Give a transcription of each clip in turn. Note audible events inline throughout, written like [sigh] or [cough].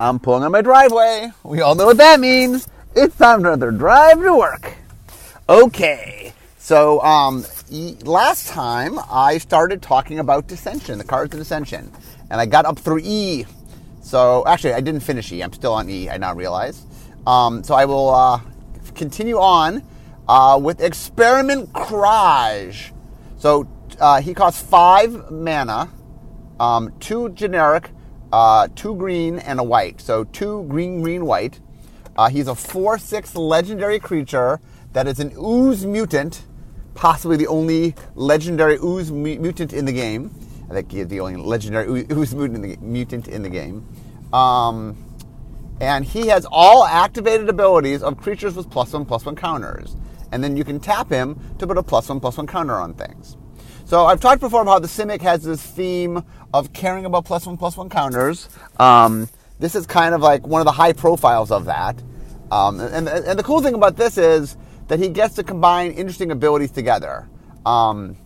I'm pulling on my driveway. We all know what that means. It's time for another drive to work. Okay, so um, last time I started talking about dissension, the cards of dissension, and I got up through E. So actually, I didn't finish E. I'm still on E. I now realize. Um, so I will uh, continue on uh, with Experiment Kraj. So uh, he costs five mana, um, two generic, uh, two green, and a white. So two green, green, white. Uh, he's a 4 6 legendary creature that is an ooze mutant, possibly the only legendary ooze mutant in the game. I think he's the only legendary ooze mutant in the, mutant in the game. Um, and he has all activated abilities of creatures with plus one plus one counters. And then you can tap him to put a plus one plus one counter on things. So I've talked before about how the Simic has this theme of caring about plus one plus one counters. Um, this is kind of like one of the high profiles of that. Um, and, and the cool thing about this is that he gets to combine interesting abilities together. Um,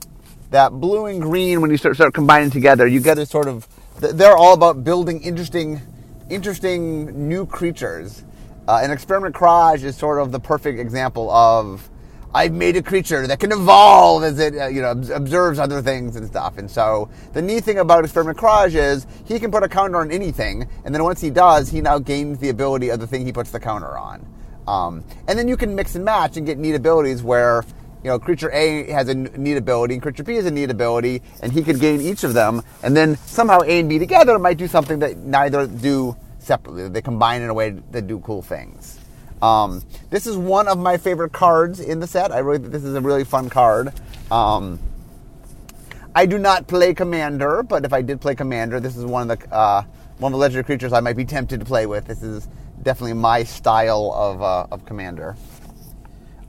that blue and green, when you start, start combining together, you get a sort of, they're all about building interesting, interesting new creatures. Uh, and Experiment Kraj is sort of the perfect example of I've made a creature that can evolve as it, uh, you know, observes other things and stuff. And so the neat thing about Experiment Kraj is he can put a counter on anything, and then once he does, he now gains the ability of the thing he puts the counter on. Um, and then you can mix and match and get neat abilities where, you know, creature A has a neat ability, and creature B has a neat ability, and he could gain each of them, and then somehow A and B together might do something that neither do separately. They combine in a way that do cool things. Um, this is one of my favorite cards in the set. I really this is a really fun card. Um, I do not play Commander, but if I did play Commander, this is one of the uh, one of the legendary creatures I might be tempted to play with. This is definitely my style of uh, of Commander.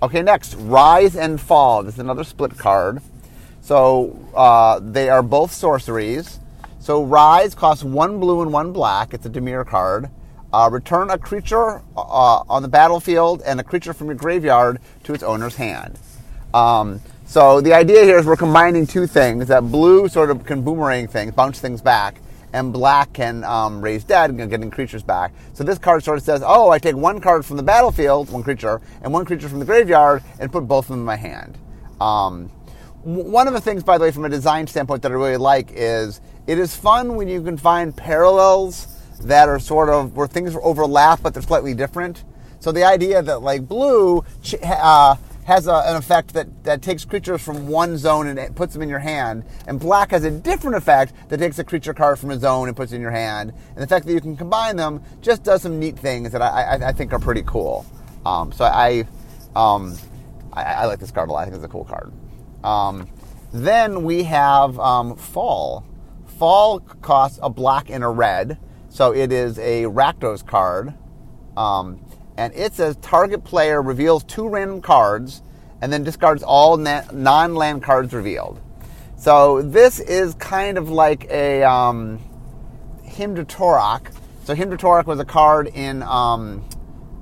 Okay, next, Rise and Fall. This is another split card. So uh, they are both sorceries. So Rise costs one blue and one black. It's a Dimir card. Uh, return a creature uh, on the battlefield and a creature from your graveyard to its owner's hand. Um, so the idea here is we're combining two things. That blue sort of can boomerang things, bounce things back, and black can um, raise dead and getting creatures back. So this card sort of says, oh, I take one card from the battlefield, one creature, and one creature from the graveyard, and put both of them in my hand. Um, one of the things, by the way, from a design standpoint that I really like is it is fun when you can find parallels that are sort of where things overlap but they're slightly different. So the idea that like blue uh, has a, an effect that, that takes creatures from one zone and it puts them in your hand, and black has a different effect that takes a creature card from a zone and puts it in your hand. And the fact that you can combine them just does some neat things that I, I, I think are pretty cool. Um, so I, um, I, I, like this card a lot. I think it's a cool card. Um, then we have um, Fall. Fall costs a black and a red. So it is a Rakdos card. Um, and it says target player reveals two random cards and then discards all non land cards revealed. So this is kind of like a um. So Tourach was a card in um,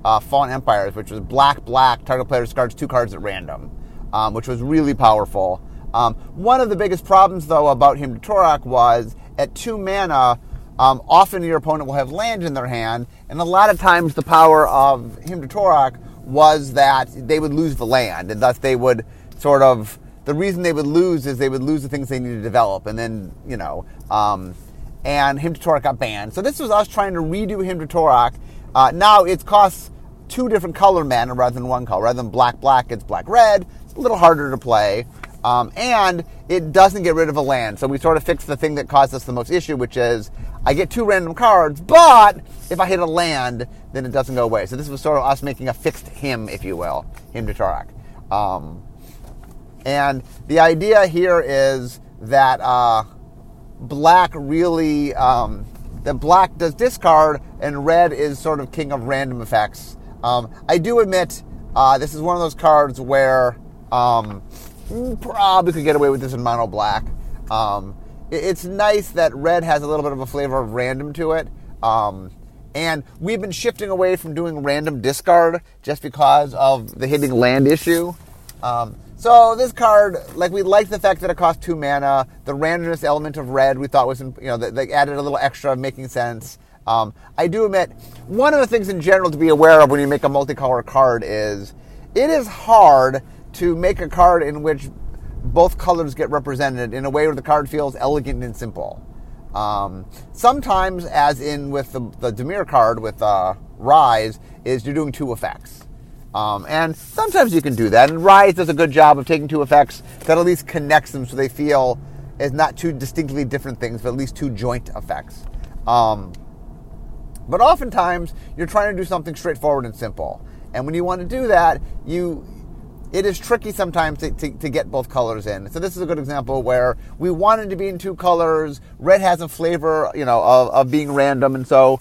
uh, Fallen Empires, which was black, black. Target player discards two cards at random, um, which was really powerful. Um, one of the biggest problems, though, about Tourach was at two mana, um, often your opponent will have land in their hand, and a lot of times the power of Hymn to Tourach was that they would lose the land, and thus they would sort of. The reason they would lose is they would lose the things they need to develop, and then you know, um, and Hymn to Tourach got banned. So this was us trying to redo Hymn to Tourach. Uh, now it costs two different color mana rather than one color. Rather than black black, it's black red. It's a little harder to play. Um, and it doesn't get rid of a land. So we sort of fixed the thing that caused us the most issue, which is I get two random cards, but if I hit a land, then it doesn't go away. So this was sort of us making a fixed Hymn, if you will, Hymn to Tourach. Um, and the idea here is that uh, black really, um, that black does discard, and red is sort of king of random effects. Um, I do admit uh, this is one of those cards where um, probably could get away with this in mono black. Um, it's nice that red has a little bit of a flavor of random to it. Um, and we've been shifting away from doing random discard just because of the hitting land issue. Um, so this card, like we like the fact that it costs two mana. The randomness element of red we thought was, you know, they added a little extra, making sense. Um, I do admit, one of the things in general to be aware of when you make a multicolor card is it is hard to make a card in which both colors get represented in a way where the card feels elegant and simple. Um, sometimes, as in with the, the Dimir card with uh, Rise, is you're doing two effects. Um, and sometimes you can do that. And Rise does a good job of taking two effects that at least connects them so they feel as not two distinctly different things, but at least two joint effects. Um, but oftentimes you're trying to do something straightforward and simple. And when you want to do that, you it is tricky sometimes to, to, to, get both colors in. So this is a good example where we wanted to be in two colors. Red has a flavor, you know, of, of being random, and so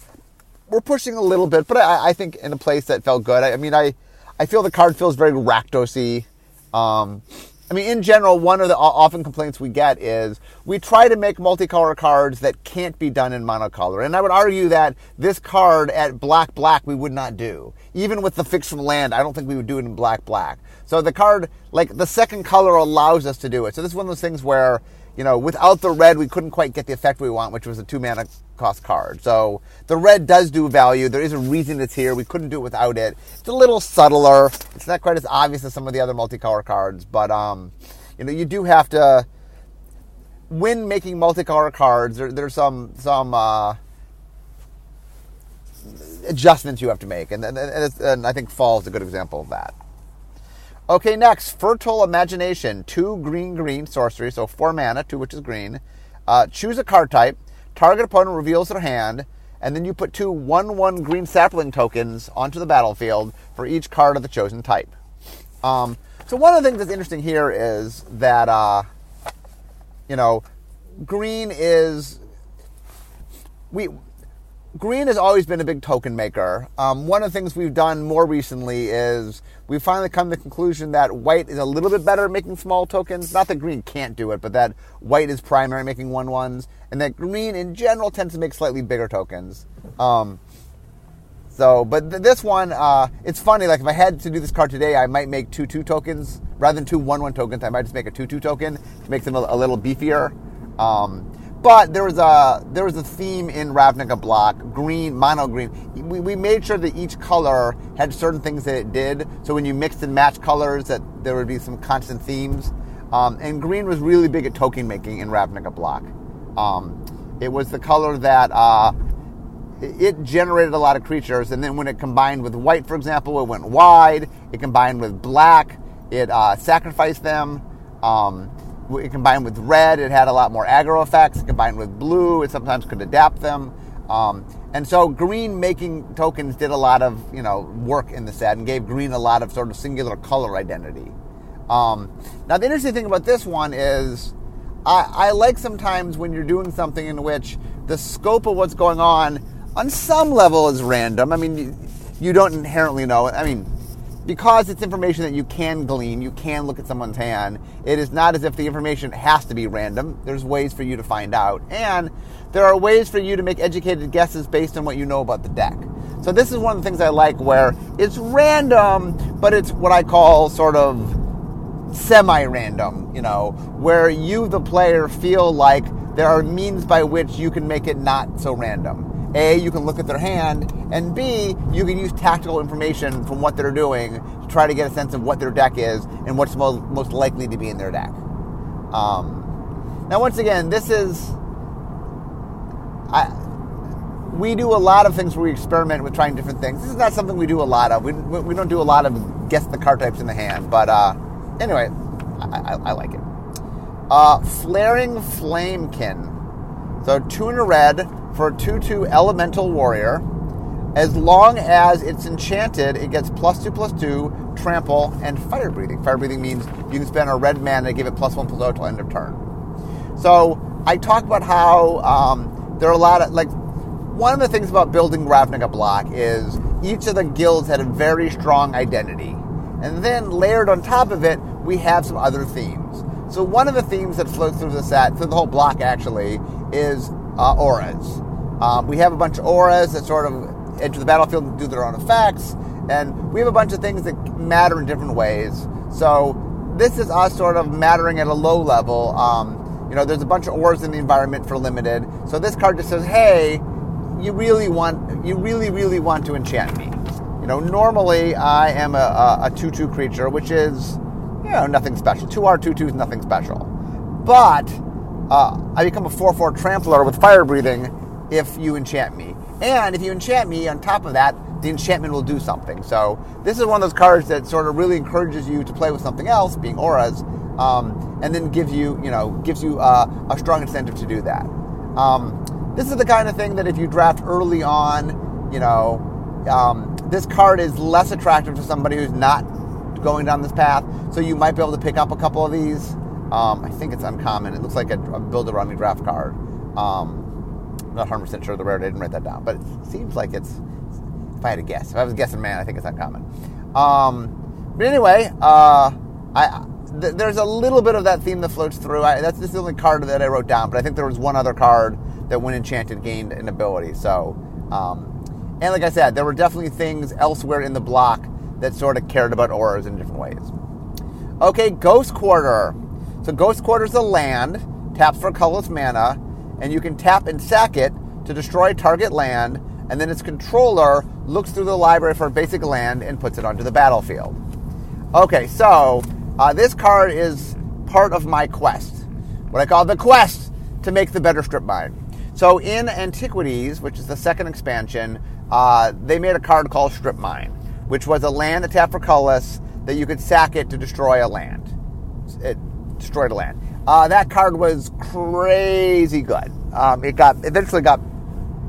we're pushing a little bit. But I, I think in a place that felt good. I, I, mean, I I feel the card feels very Rakdosy. Um, I mean, in general, one of the often complaints we get is we try to make multicolor cards that can't be done in monocolor. And I would argue that this card at black black we would not do. Even with the fix from land, I don't think we would do it in black black. So the card, like the second color allows us to do it. So this is one of those things where you know, without the red, we couldn't quite get the effect we want, which was a two mana cost card. So the red does do value. There is a reason it's here. We couldn't do it without it. It's a little subtler. It's not quite as obvious as some of the other multicolor cards, but um, you know, you do have to when making multicolor cards. There, there's some some uh, adjustments you have to make, and, and, and I think fall is a good example of that. Okay, next, Fertile Imagination. Two green green sorcery, so four mana, two which is green. Uh, choose a card type. Target opponent reveals their hand, and then you put two 1 1 green sapling tokens onto the battlefield for each card of the chosen type. Um, so, one of the things that's interesting here is that, uh, you know, green is. We, green has always been a big token maker. Um, one of the things we've done more recently is we've finally come to the conclusion that white is a little bit better at making small tokens. Not that green can't do it, but that white is primary making one ones, and that green in general tends to make slightly bigger tokens. Um, so, but th- this one, uh, it's funny. Like if I had to do this card today, I might make two two tokens rather than two one one tokens. I might just make a two two token to make them a, a little beefier. Um, but there was a there was a theme in Ravnica block, green, mono green. We, we made sure that each color had certain things that it did. So when you mixed and matched colors, that there would be some constant themes. Um, and green was really big at token making in Ravnica block. Um, it was the color that uh, it generated a lot of creatures, and then when it combined with white, for example, it went wide. It combined with black, it uh, sacrificed them. Um, it combined with red, it had a lot more aggro effects. It combined with blue, it sometimes could adapt them. Um, and so green making tokens did a lot of you know work in the set and gave green a lot of sort of singular color identity. Um, now the interesting thing about this one is I, I like sometimes when you're doing something in which the scope of what's going on on some level is random. I mean, you, you don't inherently know. I mean, because it's information that you can glean, you can look at someone's hand, it is not as if the information has to be random. There's ways for you to find out. And there are ways for you to make educated guesses based on what you know about the deck. So this is one of the things I like where it's random, but it's what I call sort of semi-random, you know, where you the player feel like there are means by which you can make it not so random. A, you can look at their hand, and B, you can use tactical information from what they're doing to try to get a sense of what their deck is and what's most, most likely to be in their deck. Um, now, once again, this is. I, we do a lot of things where we experiment with trying different things. This is not something we do a lot of. We, we don't do a lot of guess the card types in the hand. But uh, anyway, I, I, I, like it. Uh, Flaring Flamekin. So two in a red for a 2 2 elemental warrior. As long as it's enchanted, it gets plus 2 plus 2, trample, and fire breathing. Fire breathing means you can spend a red mana to give it plus 1 plus 0 till end of turn. So I talk about how um, there are a lot of, like, one of the things about building Ravnica block is each of the guilds had a very strong identity. And then layered on top of it, we have some other themes. So one of the themes that flows through the set, through the whole block actually, is uh, auras. Um, we have a bunch of auras that sort of enter the battlefield and do their own effects, and we have a bunch of things that matter in different ways. So this is us sort of mattering at a low level. Um, you know, there's a bunch of auras in the environment for limited. So this card just says, hey, you really want you really really want to enchant me. You know, normally I am a, a, a 2-2 creature, which is you know nothing special. 2R 2-2 is nothing special. But uh, I become a 4-4 trampler with fire breathing if you enchant me. And if you enchant me on top of that, the enchantment will do something. So this is one of those cards that sort of really encourages you to play with something else, being auras, um, and then gives you, you know, gives you uh, a strong incentive to do that. Um, this is the kind of thing that if you draft early on, you know, um, this card is less attractive to somebody who's not going down this path. So you might be able to pick up a couple of these. Um, I think it's uncommon. It looks like a, a build around me draft card. Um, not 100% sure of the rarity. I didn't write that down, but it seems like it's, if I had to guess, if I was guessing man, I think it's uncommon. Um, but anyway, uh, I, th- there's a little bit of that theme that floats through. I, that's just the only card that I wrote down, but I think there was one other card that when enchanted gained an ability. So, um, and like I said, there were definitely things elsewhere in the block that sort of cared about auras in different ways. Okay, Ghost Quarter. So Ghost Quarter is a land, taps for colorless mana, and you can tap and sack it to destroy target land, and then its controller looks through the library for a basic land and puts it onto the battlefield. Okay, so uh, this card is part of my quest, what I call the quest to make the better strip mine. So in Antiquities, which is the second expansion, uh, they made a card called Strip Mine, which was a land that tapped for colorless that you could sack it to destroy a land. It destroyed a land. Uh, that card was crazy good. Um, it got eventually got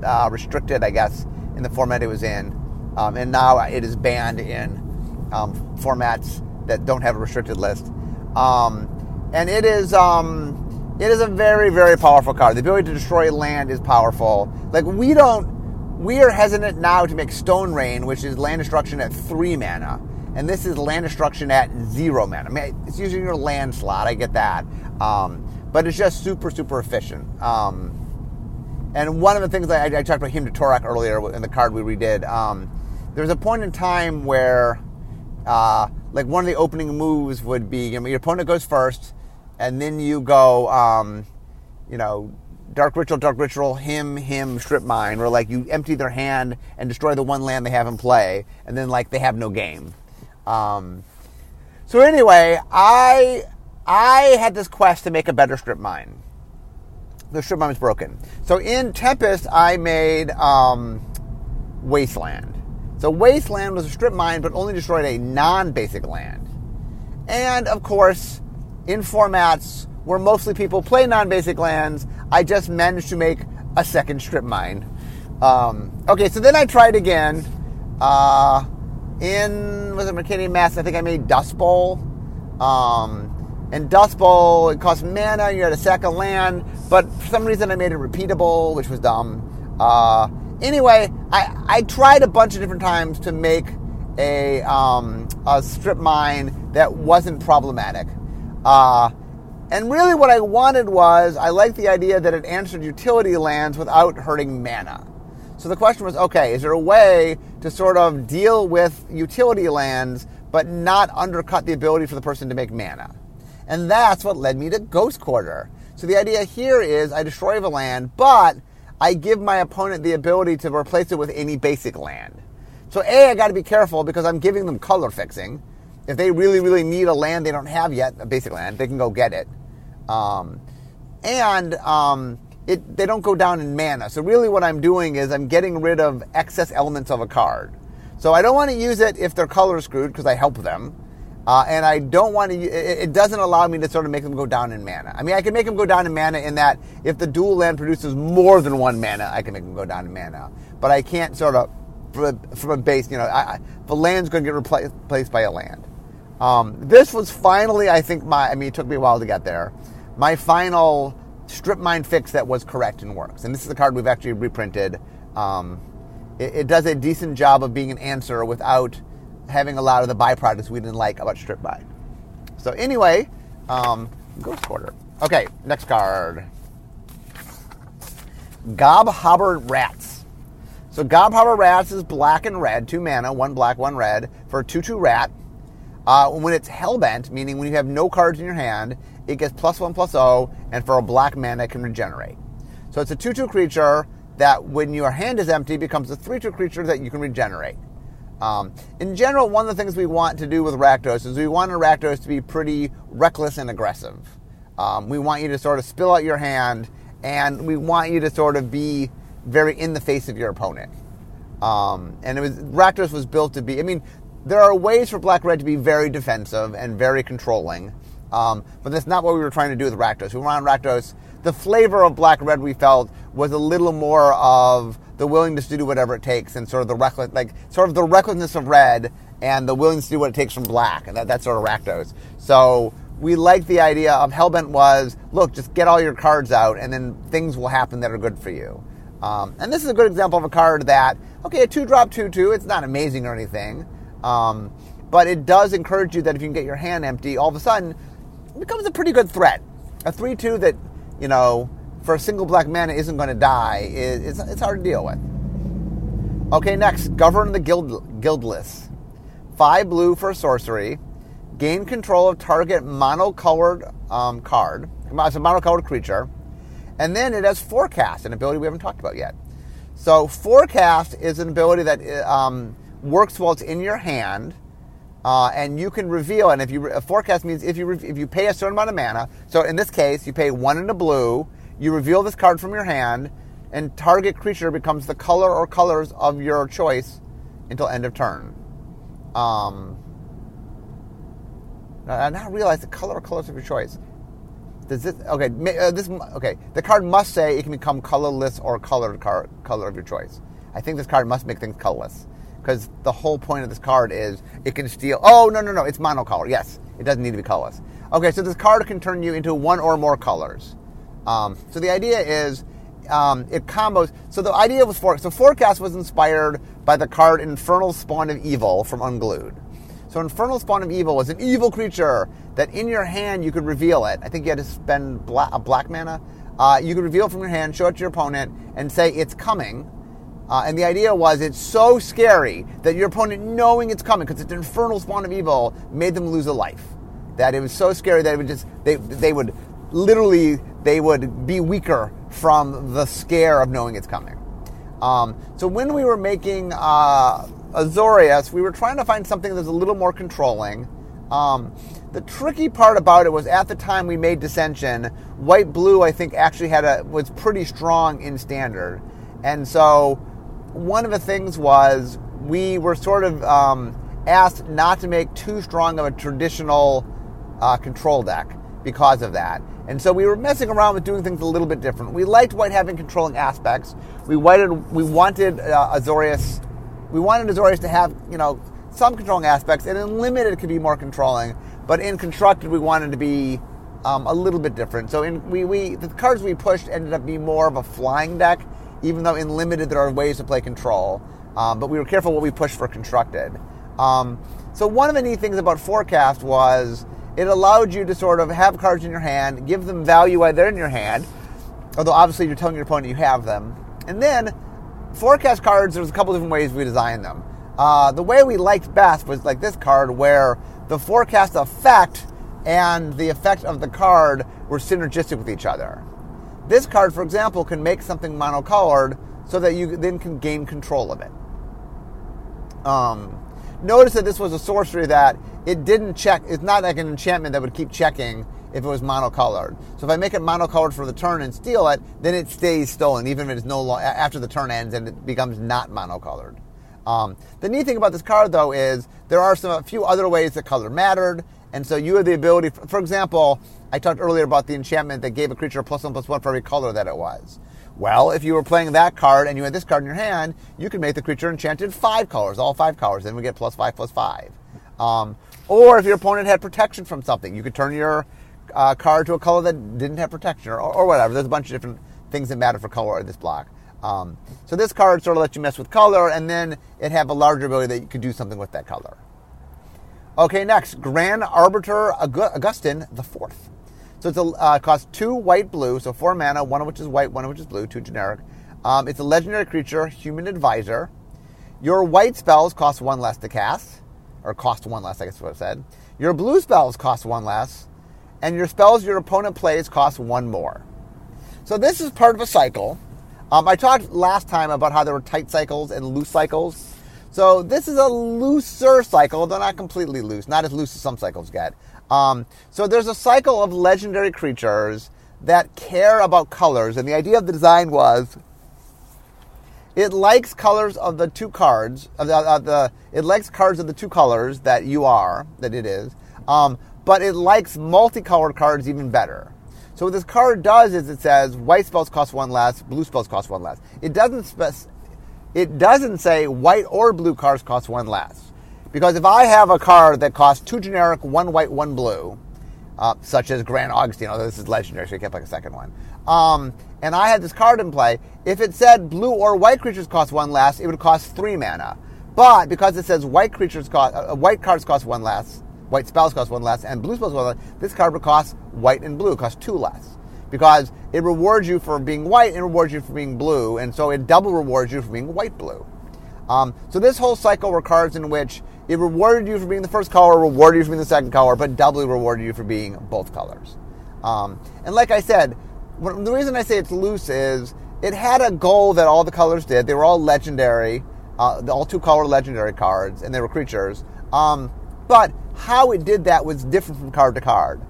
uh, restricted, I guess, in the format it was in, um, and now it is banned in um, formats that don't have a restricted list. Um, and it is um, it is a very very powerful card. The ability to destroy land is powerful. Like we don't we are hesitant now to make Stone Rain, which is land destruction at three mana and this is land destruction at zero mana. I mean, it's using your land slot. I get that, um, but it's just super super efficient. Um, and one of the things I, I talked about Hymn to Tourach earlier in the card we redid. Um, there was a point in time where, uh, like one of the opening moves would be, you know, your opponent goes first, and then you go, um, you know, Dark Ritual, Dark Ritual, Hymn, Hymn, strip mine, where like you empty their hand and destroy the one land they have in play, and then like they have no game. Um, so anyway, I I had this quest to make a better strip mine. The strip mine was broken. So in Tempest, I made um, Wasteland. So Wasteland was a strip mine, but only destroyed a non-basic land. And of course, in formats where mostly people play non-basic lands, I just managed to make a second strip mine. Um, okay, so then I tried again. Uh, in was it Mercadian Masques. I think I made Dust Bowl. Um, and Dust Bowl it cost mana. You had a sack of land, but for some reason I made it repeatable, which was dumb. Uh, anyway, I I tried a bunch of different times to make a um, a strip mine that wasn't problematic. Uh, and really, what I wanted was I liked the idea that it answered utility lands without hurting mana. So the question was okay, is there a way to sort of deal with utility lands but not undercut the ability for the person to make mana? And that's what led me to Ghost Quarter. So the idea here is I destroy the land, but I give my opponent the ability to replace it with any basic land. So A, I got to be careful because I'm giving them color fixing. If they really, really need a land they don't have yet, a basic land, they can go get it. Um, and um, it, they don't go down in mana. So really what I'm doing is I'm getting rid of excess elements of a card. So I don't want to use it if they're color screwed because I help them. Uh, and I don't want to, it, it, doesn't allow me to sort of make them go down in mana. I mean, I can make them go down in mana in that if the dual land produces more than one mana, I can make them go down in mana. But I can't sort of, from a, from a base, you know, I, I, the land's going to get replaced, by a land. Um, this was finally, I think, my, I mean, it took me a while to get there. My final strip mine fix that was correct and works. And this is the card we've actually reprinted. Um, it, it, does a decent job of being an answer without having a lot of the byproducts we didn't like about strip mine. So anyway, um, Ghost Quarter. Okay, next card. Gobhopper Rats. So Gobhopper Rats is black and red, two mana, one black, one red, for a 2 2 rat. Uh, when it's hellbent, meaning when you have no cards in your hand, it gets plus one plus O, and for a black mana, it can regenerate. So it's a 2 2 creature that when your hand is empty becomes a 3 2 creature that you can regenerate. Um, in general, one of the things we want to do with Rakdos is we want a Rakdos to be pretty reckless and aggressive. Um, we want you to sort of spill out your hand, and we want you to sort of be very in the face of your opponent. Um, and it was Rakdos was built to be. I mean, there are ways for Black Red to be very defensive and very controlling, um, but that's not what we were trying to do with Rakdos. We wanted Rakdos. The flavor of Black Red we felt was a little more of the willingness to do whatever it takes, and sort of the reckless, like sort of the recklessness of Red and the willingness to do what it takes from Black, and that, that's sort of Rakdos. So we like the idea of Hellbent was look, just get all your cards out, and then things will happen that are good for you. Um, and this is a good example of a card that, okay, a two drop two two, it's not amazing or anything, um, but it does encourage you that if you can get your hand empty, all of a sudden becomes a pretty good threat. A three two that, you know, for a single black mana isn't going to die it's, it's hard to deal with. Okay, next, govern the guild, guildless. Five blue for sorcery. Gain control of target monocolored um, card. It's a monocolored creature and then it has forecast, an ability we haven't talked about yet. So forecast is an ability that um, works while it's in your hand, uh, and you can reveal. And if you forecast means if you if you pay a certain amount of mana. So in this case, you pay one in a blue. You reveal this card from your hand, and target creature becomes the color or colors of your choice until end of turn. Um, I now realize the color or colors of your choice. Does this okay? Uh, this okay. The card must say it can become colorless or colored card, color of your choice. I think this card must make things colorless because the whole point of this card is it can steal. Oh no no no! It's monocolor. Yes, it doesn't need to be colorless. Okay, so this card can turn you into one or more colors. Um, so the idea is um, it combos. So the idea was for so forecast was inspired by the card Infernal Spawn of Evil from Unglued. So Infernal Spawn of Evil was an evil creature that in your hand you could reveal it. I think you had to spend black, a black mana. Uh, you could reveal from your hand, show it to your opponent, and say it's coming. Uh, and the idea was it's so scary that your opponent, knowing it's coming, because it's an infernal spawn of evil, made them lose a life. That it was so scary that it would just they they would literally they would be weaker from the scare of knowing it's coming. Um, so when we were making uh, Azorius, we were trying to find something that was a little more controlling. Um, the tricky part about it was at the time we made Dissension, white blue I think actually had a was pretty strong in standard, and so one of the things was we were sort of um, asked not to make too strong of a traditional uh, control deck because of that. And so we were messing around with doing things a little bit different. We liked white having controlling aspects. We wanted we wanted uh, Azorius we wanted Azorius to have, you know, some controlling aspects, and in limited it could be more controlling, but in constructed we wanted to be um, a little bit different. So in we, we the cards we pushed ended up being more of a flying deck, even though in limited there are ways to play control. Um, but we were careful what we pushed for constructed. Um, so one of the neat things about forecast was it allowed you to sort of have cards in your hand, give them value while they're in your hand, although obviously you're telling your opponent you have them, and then forecast cards, there's a couple different ways we designed them. Uh, the way we liked best was like this card, where the forecast effect and the effect of the card were synergistic with each other. This card, for example, can make something monocolored so that you then can gain control of it. Um, notice that this was a sorcery that it didn't check. It's not like an enchantment that would keep checking if it was monocolored. So if I make it monocolored for the turn and steal it, then it stays stolen, even if it is no longer after the turn ends and it becomes not monocolored. Um, the neat thing about this card, though, is there are some a few other ways that color mattered, and so you have the ability. For, example, I talked earlier about the enchantment that gave a creature plus one plus one for every color that it was. Well, if you were playing that card and you had this card in your hand, you could make the creature enchanted five colors, all five colors, then we get plus five plus five. Um, or if your opponent had protection from something, you could turn your uh, card to a color that didn't have protection or, or, whatever. There's a bunch of different things that matter for color in this block. Um, so this card sort of lets you mess with color, and then it have a larger ability that you could do something with that color. Okay, next, Grand Arbiter Augustine the Fourth. So it's a uh, costs two white blue, so four mana, one of which is white, one of which is blue, two generic. Um, it's a legendary creature, human advisor. Your white spells cost one less to cast, or cost one less, I guess is what it said. Your blue spells cost one less, and your spells your opponent plays cost one more. So this is part of a cycle. Um, I talked last time about how there were tight cycles and loose cycles. So this is a looser cycle, though not completely loose, not as loose as some cycles get. Um, so there's a cycle of legendary creatures that care about colors, and the idea of the design was it likes colors of the two cards of the, of the it likes cards of the two colors that you are that it is, um, but it likes multicolored cards even better. So what this card does is it says white spells cost one less, blue spells cost one less. It doesn't it doesn't say white or blue cards cost one less. Because if I have a card that costs two generic, one white, one blue, uh, such as Grand Augustine, although this is legendary, so you can't a second one. Um, and I had this card in play. If it said blue or white creatures cost one less, it would cost three mana. But because it says white creatures cost, uh, white cards cost one less, white spells cost one less, and blue spells cost one less, this card would cost white and blue, cost two less. Because it rewards you for being white and rewards you for being blue, and so it double rewards you for being white blue. Um, so this whole cycle were cards in which it rewarded you for being the first color, rewarded you for being the second color, but doubly rewarded you for being both colors. Um, and like I said, the reason I say it's loose is it had a goal that all the colors did. They were all legendary, uh, all two color legendary cards, and they were creatures. Um, but how it did that was different from card to card.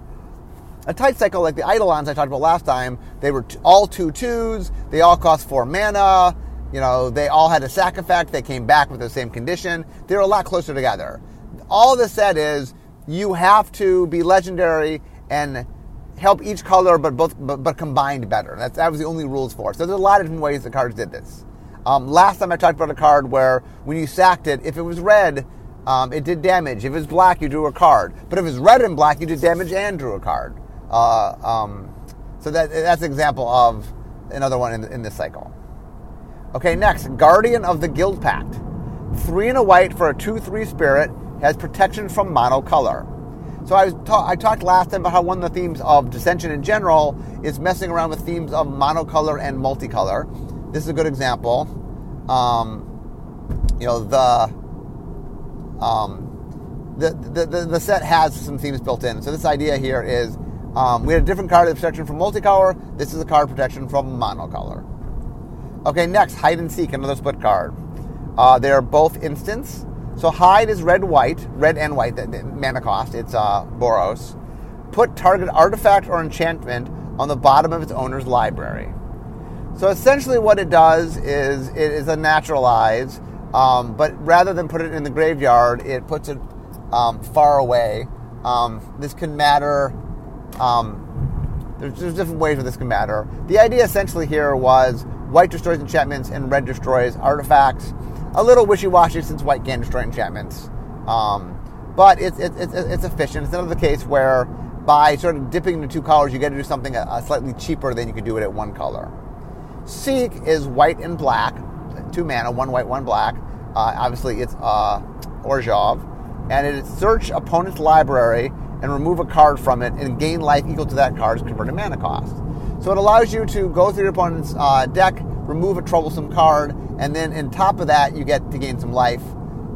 A tight cycle like the Eidolons I talked about last time, they were t- all two twos. They all cost four mana. You know, they all had a sack effect. They came back with the same condition. They're a lot closer together. All this said is you have to be legendary and help each color, but both but, but combined better. That's, that was the only rules for it. So there's a lot of different ways the cards did this. Um, last time I talked about a card where when you sacked it, if it was red, um, it did damage. If it was black, you drew a card. But if it was red and black, you did damage and drew a card. Uh, um, so that that's an example of another one in, in this cycle. Okay, next, Guardian of the Guild Pact. Three and a white for a 2 3 spirit has protection from monocolor. So I, was ta- I talked last time about how one of the themes of dissension in general is messing around with themes of monocolor and multicolor. This is a good example. Um, you know, the, um, the, the, the, the, set has some themes built in. So this idea here is um, we had a different card protection from multicolor. This is a card protection from monocolor. Okay, next, hide and seek, another split card. Uh, they're both instants. So hide is red white, red and white, the mana cost. It's uh, Boros. Put target artifact or enchantment on the bottom of its owner's library. So essentially, what it does is it is a naturalize, um, but rather than put it in the graveyard, it puts it um, far away. Um, this can matter. Um, there's, there's different ways where this can matter. The idea essentially here was White destroys enchantments and red destroys artifacts. A little wishy-washy since white can destroy enchantments. Um, but it's, it's, it's, it's efficient. It's another case where by sort of dipping into two colors, you get to do something uh, slightly cheaper than you could do it at one color. Seek is white and black, two mana, one white, one black. Uh, obviously, it's uh, Orzhov. And it search opponent's library and remove a card from it and gain life equal to that card's converted mana cost. So it allows you to go through your opponent's uh, deck, remove a troublesome card, and then on top of that, you get to gain some life.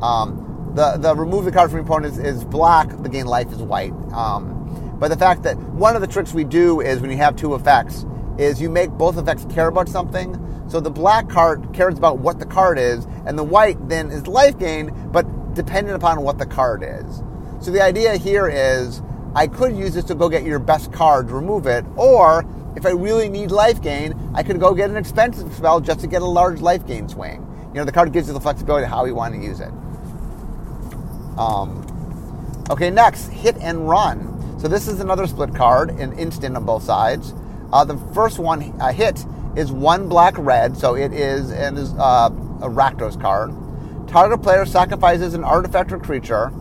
Um, the, the remove the card from your opponent is, is black, the gain life is white. Um, but the fact that one of the tricks we do is when you have two effects, is you make both effects care about something. So the black card cares about what the card is, and the white then is life gain, but dependent upon what the card is. So the idea here is I could use this to go get your best card, remove it, or if I really need life gain, I could go get an expensive spell just to get a large life gain swing. You know, the card gives you the flexibility of how you want to use it. Um, okay, next, hit and run. So this is another split card, an instant on both sides. Uh, the first one, uh, hit, is one black red, so it is, and is uh, a Rakdos card. Target player sacrifices an artifact or creature,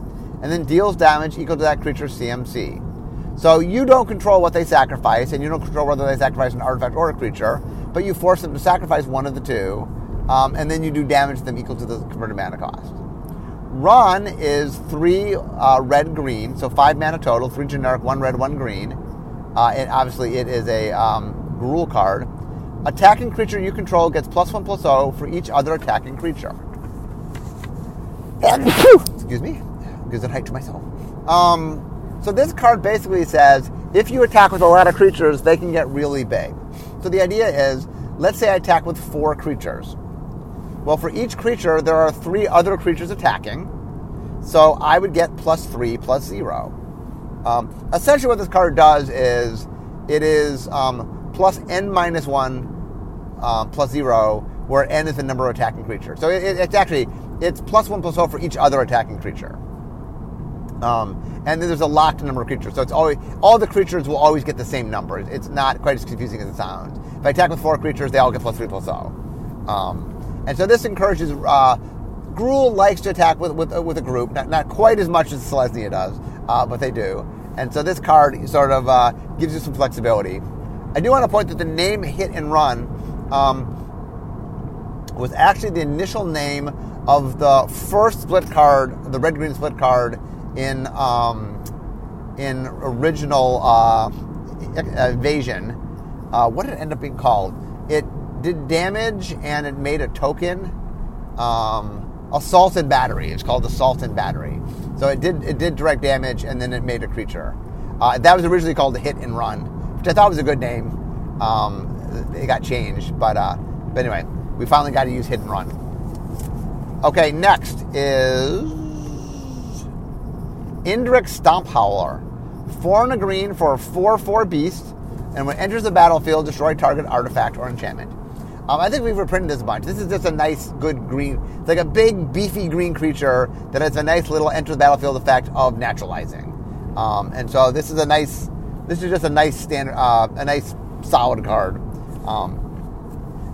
and then deals damage equal to that creature's CMC. So you don't control what they sacrifice, and you don't control whether they sacrifice an artifact or a creature, but you force them to sacrifice one of the two, um, and then you do damage to them equal to the converted mana cost. Run is three uh, red green, so five mana total, three generic, one red, one green. Uh, and obviously, it is a um, Gruul card. Attacking creature you control gets plus one plus zero for each other attacking creature. [coughs] Excuse me, gives it height to myself. Um, so this card basically says if you attack with a lot of creatures, they can get really big. So the idea is let's say I attack with four creatures. Well, for each creature, there are three other creatures attacking. So I would get plus three, plus zero. Um, essentially, what this card does is it is um, plus n minus one uh, plus zero, where n is the number of attacking creatures. So it, it's actually it's plus one plus zero for each other attacking creature. Um, and then there's a locked number of creatures. So it's always all the creatures will always get the same number. It's not quite as confusing as it sounds. If I attack with four creatures, they all get plus three plus zero. Um, and so this encourages. Uh, Gruul likes to attack with with, with a group, not, not quite as much as Selesnya does, uh, but they do. And so this card sort of uh, gives you some flexibility. I do want to point that the name Hit and Run um, was actually the initial name of the first split card, the red green split card in um, in original uh, Invasion. Uh, what did it end up being called? It did damage and it made a token. Um, assault and battery. It's called assault and battery. So it did it did direct damage and then it made a creature. Uh, that was originally called the hit and run, which I thought was a good name. Um, it got changed, but uh, but anyway, we finally got to use hit and run. Okay, next is Indrik Stomphowler. Four and a green for a 4 4 beast, and when it enters the battlefield, destroy target artifact or enchantment. Um, I think we've reprinted this a bunch. This is just a nice, good green. It's like a big, beefy green creature that has a nice little enter the battlefield effect of naturalizing. Um, and so this is a nice. This is just a nice standard, uh, a nice solid card. Um,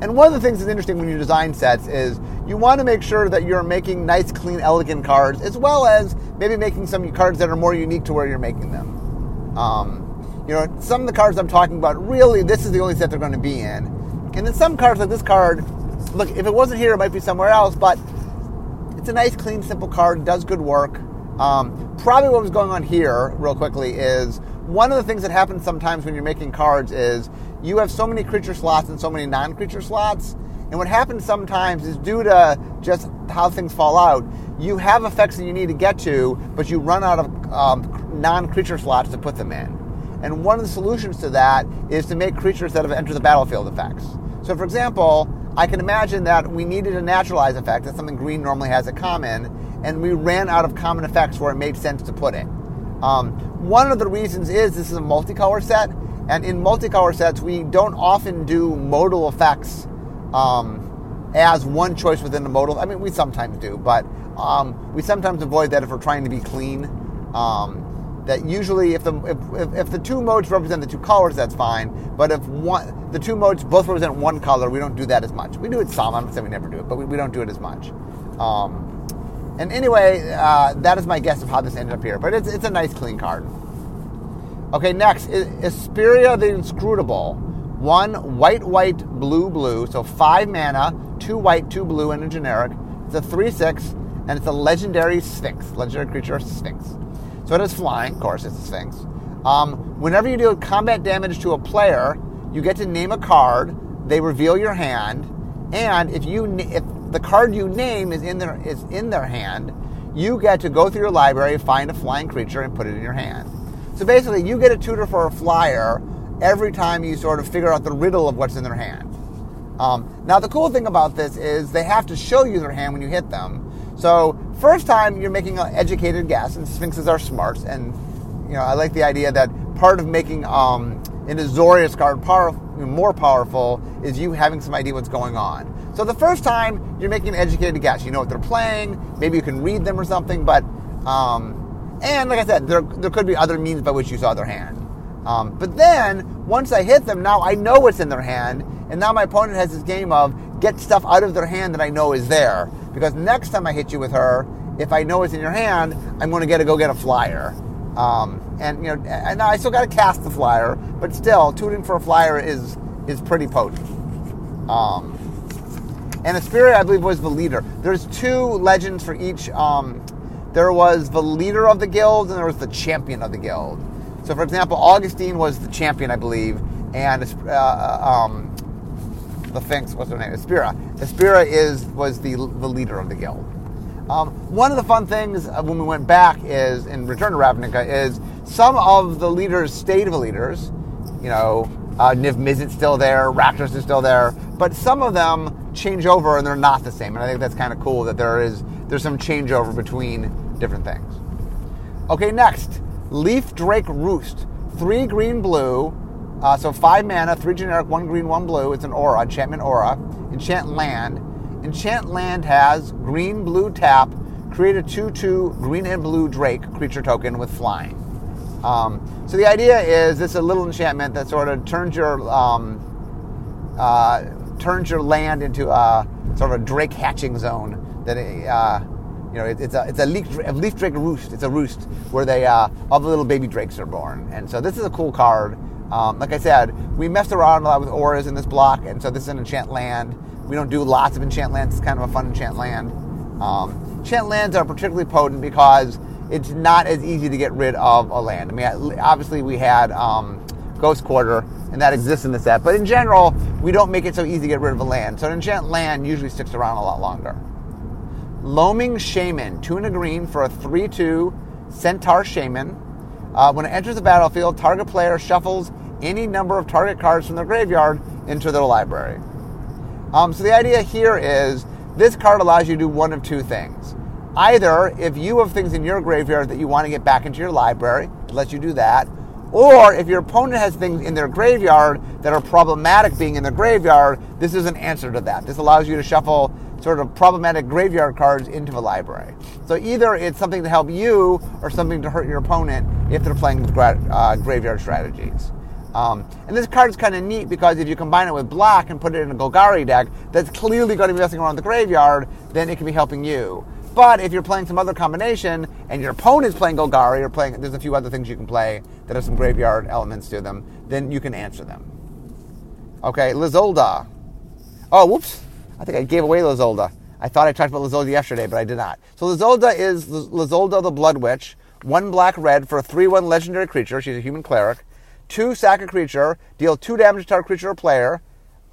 and one of the things that's interesting when you design sets is you want to make sure that you're making nice, clean, elegant cards, as well as maybe making some cards that are more unique to where you're making them. Um, you know, some of the cards I'm talking about, really, this is the only set they're going to be in. And then some cards, like this card, look, if it wasn't here, it might be somewhere else, but it's a nice, clean, simple card, does good work. Um, probably what was going on here, real quickly, is one of the things that happens sometimes when you're making cards is you have so many creature slots and so many non creature slots. And what happens sometimes is due to just how things fall out, you have effects that you need to get to, but you run out of um, non creature slots to put them in. And one of the solutions to that is to make creatures that have entered the battlefield effects. So, for example, I can imagine that we needed a naturalize effect, that's something green normally has in common, and we ran out of common effects where it made sense to put it. Um, one of the reasons is this is a multicolor set, and in multicolor sets, we don't often do modal effects um, as one choice within the modal. I mean, we sometimes do, but um, we sometimes avoid that if we're trying to be clean. Um, that usually, if the if, if, the two modes represent the two colors, that's fine. But if one the two modes both represent one color, we don't do that as much. We do it some. I'm not saying we never do it, but we, we don't do it as much. Um, and anyway, uh, that is my guess of how this ended up here. But it's, it's a nice, clean card. Okay, next is the Inscrutable. One white, white, blue, blue. So five mana, two white, two blue, and a generic. It's a 3 6, and it's a legendary Sphinx, legendary creature Sphinx. So it is flying, of course, it's a Sphinx. Um, whenever you do combat damage to a player, you get to name a card, they reveal your hand, and if you if the card you name is in their is in their hand, you get to go through your library, find a flying creature, and put it in your hand. So basically, you get a tutor for a flyer every time you sort of figure out the riddle of what's in their hand. Um, now, the cool thing about this is they have to show you their hand when you hit them. So, first time you're making an educated guess, and sphinxes are smart, and you know I like the idea that part of making um, an Azorius card more powerful is you having some idea what's going on. So the first time you're making an educated guess, you know what they're playing, maybe you can read them or something, but um, and like I said, there, there could be other means by which you saw their hand. Um, but then, once I hit them, now I know what's in their hand, and now my opponent has this game of get stuff out of their hand that I know is there. Because next time I hit you with her, if I know what's in your hand, I'm going to get to go get a flyer. Um, and you know, and I still got to cast the flyer, but still, tuning for a flyer is is pretty potent. Um, and Isperia, I believe, was the leader. There's two legends for each um, there was the leader of the guild and there was the champion of the guild. So, for example, Augustine was the champion, I believe, and uh, uh um, the Sphinx, what's her name? Isperia. Isperia is was the the leader of the guild. Um, one of the fun things when we went back is in Return to Ravnica is some of the leaders stayed the leaders. You know, Uh, Niv Mizzet's still there, Rakdos is still there, but some of them change over and they're not the same. And I think that's kind of cool that there is there's some changeover between different things. Okay, next, Leafdrake Roost, three green blue, uh, so five mana, three generic, one green, one blue. It's an aura, enchantment aura. Enchant land. Enchant land has green, blue tap. Create a 2 2 green and blue Drake creature token with flying. Um, so the idea is this is a little enchantment that sort of turns your um, uh, turns your land into a sort of a Drake hatching zone. That uh, you know it, it's a it's a leaf, a leaf Drake roost. It's a roost where they uh, all the little baby drakes are born. And so this is a cool card. Um, like I said, we messed around a lot with auras in this block, and so this is an enchant land. We don't do lots of enchant lands. It's kind of a fun enchant land. Um, enchant lands are particularly potent because it's not as easy to get rid of a land. I mean, obviously we had um, Ghost Quarter, and that exists in the set, but in general, we don't make it so easy to get rid of a land. So an enchant land usually sticks around a lot longer. Loaming Shaman, two and a green for a 3 2 Centaur Shaman. Uh, when it enters the battlefield, target player shuffles any number of target cards from their graveyard into their library. Um, so the idea here is this card allows you to do one of two things. Either if you have things in your graveyard that you want to get back into your library, it lets you do that. Or if your opponent has things in their graveyard that are problematic being in the graveyard, this is an answer to that. This allows you to shuffle sort of problematic graveyard cards into the library. So either it's something to help you or something to hurt your opponent if they're playing uh, graveyard strategies. Um, and this card is kind of neat because if you combine it with black and put it in a Golgari deck that's clearly going to be messing around the graveyard, then it can be helping you. But if you're playing some other combination and your opponent's playing Golgari or playing, there's a few other things you can play that have some graveyard elements to them, then you can answer them. Okay, Lyzolda. Oh, whoops. I think I gave away Lyzolda. I thought I talked about Lyzolda yesterday, but I did not. So Lyzolda is Lyzolda the Blood Witch, one black red for a 3 1 legendary creature. She's a human cleric two sack a creature, deal two damage to target creature or player.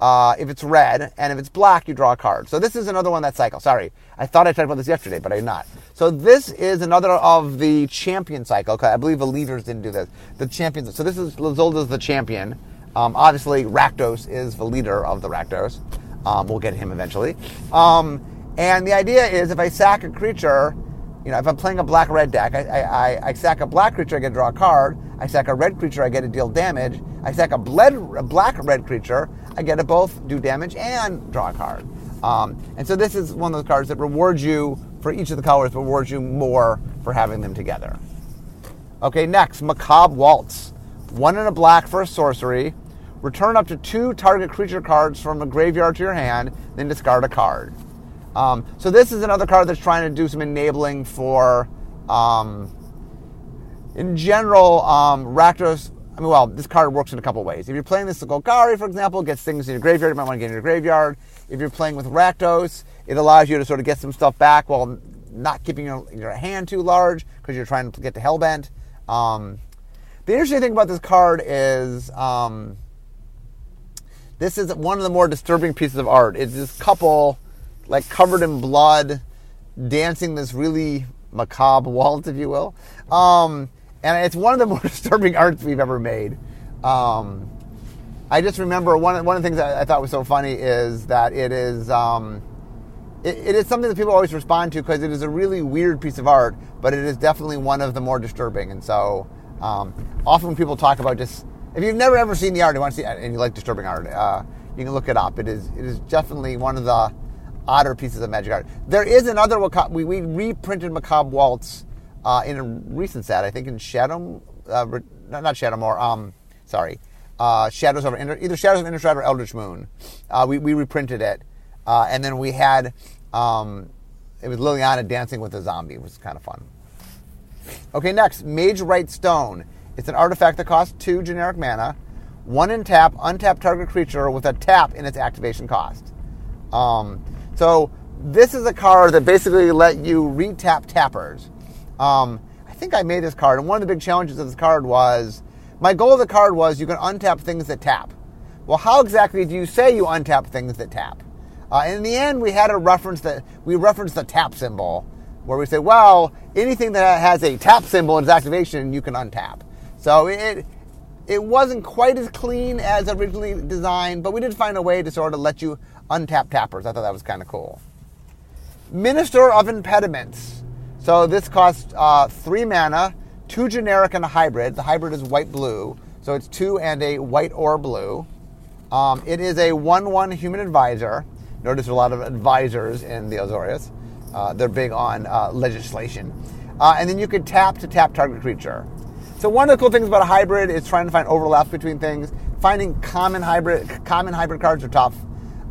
Uh, if it's red, and if it's black, you draw a card. So this is another one that cycle. Sorry, I thought I talked about this yesterday, but I did not. So this is another of the champion cycle. I believe the leaders didn't do this. The champions. So this is Lyzolda's the champion. Um, obviously, Rakdos is the leader of the Rakdos. Um, we'll get him eventually. Um, and the idea is if I sack a creature, you know, if I'm playing a black red deck, I, I, I, sack a black creature, I get to draw a card. I sack a red creature, I get to deal damage. I sack a, bled, a black red creature, I get to both do damage and draw a card. Um, and so this is one of those cards that rewards you for each of the colors, rewards you more for having them together. Okay, next, Macabre Waltz. One in a black for a sorcery. Return up to two target creature cards from a graveyard to your hand, then discard a card. Um, so this is another card that's trying to do some enabling for um, in general, um, Rakdos, I mean, well, this card works in a couple ways. If you're playing this with Golgari, for example, gets things in your graveyard, you might want to get in your graveyard. If you're playing with Rakdos, it allows you to sort of get some stuff back while not keeping your, your hand too large because you're trying to get to Hellbent. Um, the interesting thing about this card is um, this is one of the more disturbing pieces of art. It's this couple, like covered in blood, dancing this really macabre [laughs] waltz, if you will. Um, and it's one of the [laughs] more disturbing arts we've ever made. Um, I just remember one one of the things I, I thought was so funny is that it is um, it, it is something that people always respond to because it is a really weird piece of art, but it is definitely one of the more disturbing. And so um, often people talk about just if you've never ever seen the art, you want to see and you like disturbing art, uh, you can look it up. It is it is definitely one of the odder pieces of magic art. There is another we we reprinted Macabre Waltz uh, in a recent set, I think in Shadow, uh, not Shadowmoor, um, sorry, uh, Shadows of either Shadows of Innistrad or Eldritch Moon. Uh, we, we reprinted it, uh, and then we had um, it was Liliana dancing with a zombie. It was kind of fun. Okay, next, Magewright's Stone. It's an artifact that costs two generic mana, one in tap, untap target creature with a tap in its activation cost. Um, so this is a card that basically let you retap tappers. Um, I think I made this card, and one of the big challenges of this card was my goal of the card was you can untap things that tap. Well, how exactly do you say you untap things that tap? Uh, in the end, we had a reference that we referenced the tap symbol, where we say, well, anything that has a tap symbol in its activation, you can untap. So it, it wasn't quite as clean as originally designed, but we did find a way to sort of let you untap tappers. I thought that was kind of cool. Minister of Impediments. So this costs uh, three mana, two generic and a hybrid. The hybrid is white blue, so it's two and a white or blue. Um, it is a 1 1 human advisor. Notice a lot of advisors in the Azorius. Uh, they're big on uh, legislation. Uh, and then you could tap to tap target creature. So one of the cool things about a hybrid is trying to find overlaps between things. Finding common hybrid common hybrid cards are tough.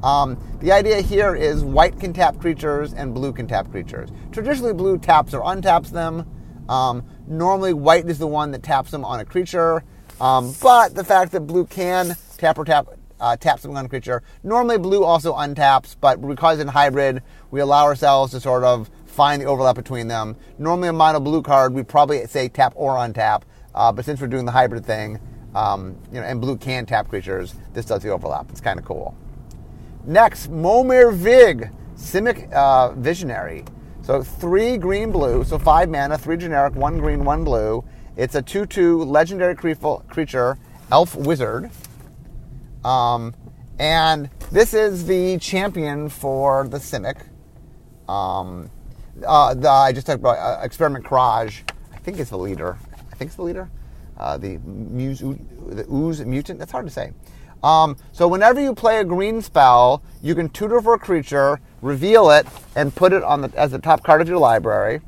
Um, the idea here is white can tap creatures and blue can tap creatures. Traditionally, blue taps or untaps them. Um, normally, white is the one that taps them on a creature. Um, but the fact that blue can tap or tap uh, tap something on a creature. Normally, blue also untaps, but because in hybrid, we allow ourselves to sort of find the overlap between them. Normally, a mono blue card, we probably say tap or untap, uh, but since we're doing the hybrid thing, um, you know, and blue can tap creatures, this does the overlap. It's kind of cool. Next, Momir Vig, Simic uh, Visionary. So three green blue, so five mana, three generic, one green, one blue. It's a 2 2 legendary creature, elf wizard. Um, and this is the champion for the Simic. Um, uh, the, I just talked about uh, Experiment Kraj. I think it's the leader. Think it's the leader. Uh, the, muse, the ooze mutant. That's hard to say. Um, so whenever you play a green spell, you can tutor for a creature, reveal it, and put it on the, as the top card of your library.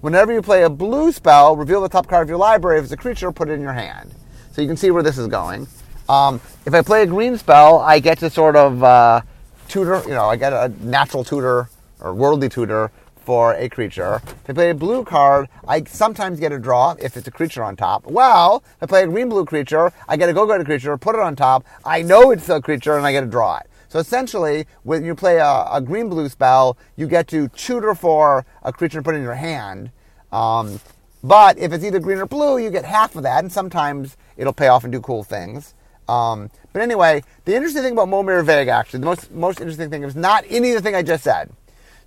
Whenever you play a blue spell, reveal the top card of your library. If it's a creature, put it in your hand. So you can see where this is going. Um, if I play a green spell, I get to sort of uh, tutor, you know, I get a natural tutor or worldly tutor for a creature. If I play a blue card, I sometimes get a draw if it's a creature on top. Well, if I play a green blue creature, I get a go get creature, put it on top. I know it's a creature and I get to draw it. So essentially, when you play a, a green blue spell, you get to tutor for a creature and put it in your hand. Um, but if it's either green or blue, you get half of that, and sometimes it'll pay off and do cool things. Um, but anyway, the interesting thing about Momir Vig, actually, the most, most interesting thing is not any of the thing I just said.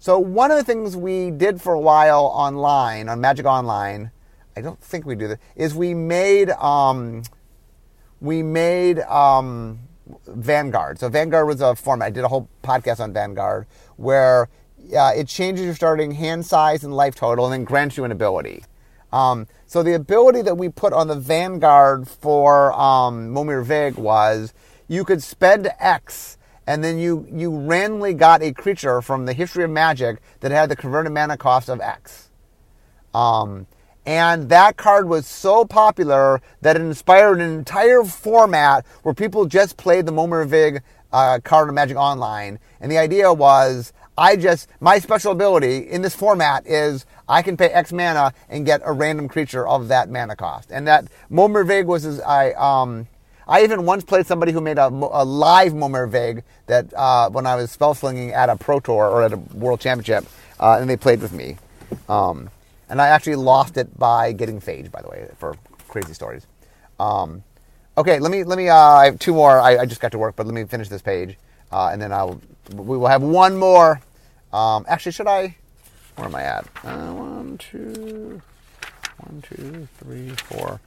So one of the things we did for a while online, on Magic Online, I don't think we do this, is we made, um, we made um, Vanguard. So Vanguard was a format. I did a whole podcast on Vanguard where uh, it changes your starting hand size and life total and then grants you an ability. Um, so the ability that we put on the Vanguard for um, Momir Vig was you could spend X and then you, you randomly got a creature from the history of magic that had the converted mana cost of X. Um, and that card was so popular that it inspired an entire format where people just played the Momir Vig uh, card of Magic Online. And the idea was I just, my special ability in this format is I can pay X mana and get a random creature of that mana cost. And that Momir Vig was, I, um, I even once played somebody who made a, a live Momir Vig that uh, when I was spell slinging at a Pro Tour or at a World Championship, uh, and they played with me. Um, and I actually lost it by getting Phage, by the way, for crazy stories. Um, okay, let me let me. Uh, I have two more. I, I, just got to work, but let me finish this page, uh, and then I'll we will have one more. Um, actually, should I? Where am I at? Uh, one, two, one, two, three, four.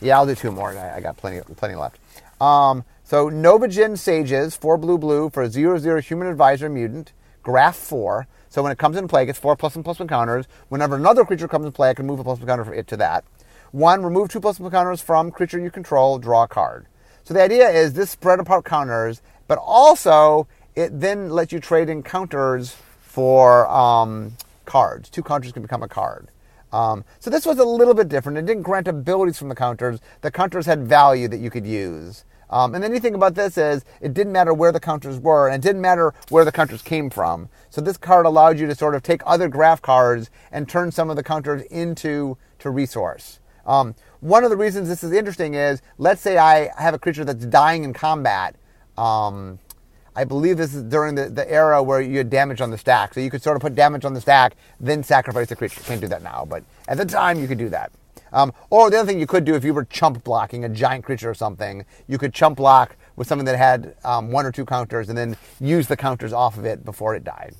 Yeah, I'll do two more. I, I got plenty, plenty left. Um, so Novijen Sages, four blue blue for zero zero human advisor mutant, graft four. So when it comes into play, it gets four plus one plus one counters. Whenever another creature comes into play, I can move a plus one counter for it to that. One, remove two plus one counters from creature you control, draw a card. So the idea is this spread apart counters, but also it then lets you trade in counters for um, cards. Two counters can become a card. Um, so this was a little bit different. It didn't grant abilities from the counters. The counters had value that you could use. Um, and the neat thing about this is it didn't matter where the counters were, and it didn't matter where the counters came from. So this card allowed you to sort of take other graft cards and turn some of the counters into to resource. Um, one of the reasons this is interesting is, let's say I have a creature that's dying in combat. Um, I believe this is during the, the era where you had damage on the stack. So you could sort of put damage on the stack, then sacrifice the creature. Can't do that now, but at the time you could do that. Um, or the other thing you could do if you were chump blocking a giant creature or something, you could chump block with something that had um, one or two counters and then use the counters off of it before it died.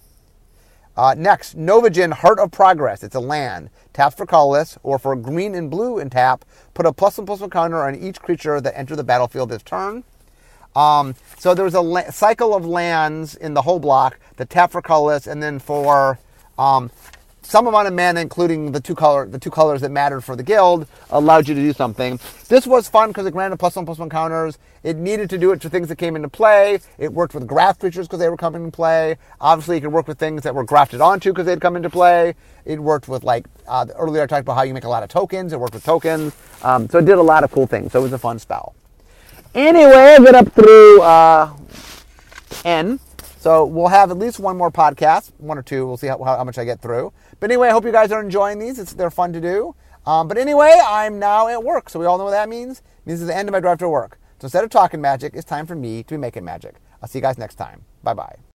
Uh, next, Novijen Heart of Progress. It's a land. Taps for colorless, or for green and blue and tap, put a plus one plus one counter on each creature that enter the battlefield this turn. Um, so was a la- cycle of lands in the whole block the for and then for um, some amount of mana, including the two color the two colors that mattered for the guild, allowed you to do something. This was fun because it granted plus one plus one counters. It needed to do it to things that came into play. It worked with graft creatures because they were coming into play. Obviously, it could work with things that were grafted onto because they'd come into play. It worked with like uh, earlier I talked about how you make a lot of tokens. It worked with tokens, um, so it did a lot of cool things. So it was a fun spell. Anyway, I get up through uh, N. So we'll have at least one more podcast, one or two. We'll see how, how much I get through. But anyway, I hope you guys are enjoying these. It's, they're fun to do. Um, but anyway, I'm now at work. So we all know what that means. It means it's the end of my drive to work. So instead of talking magic, it's time for me to be making magic. I'll see you guys next time. Bye bye.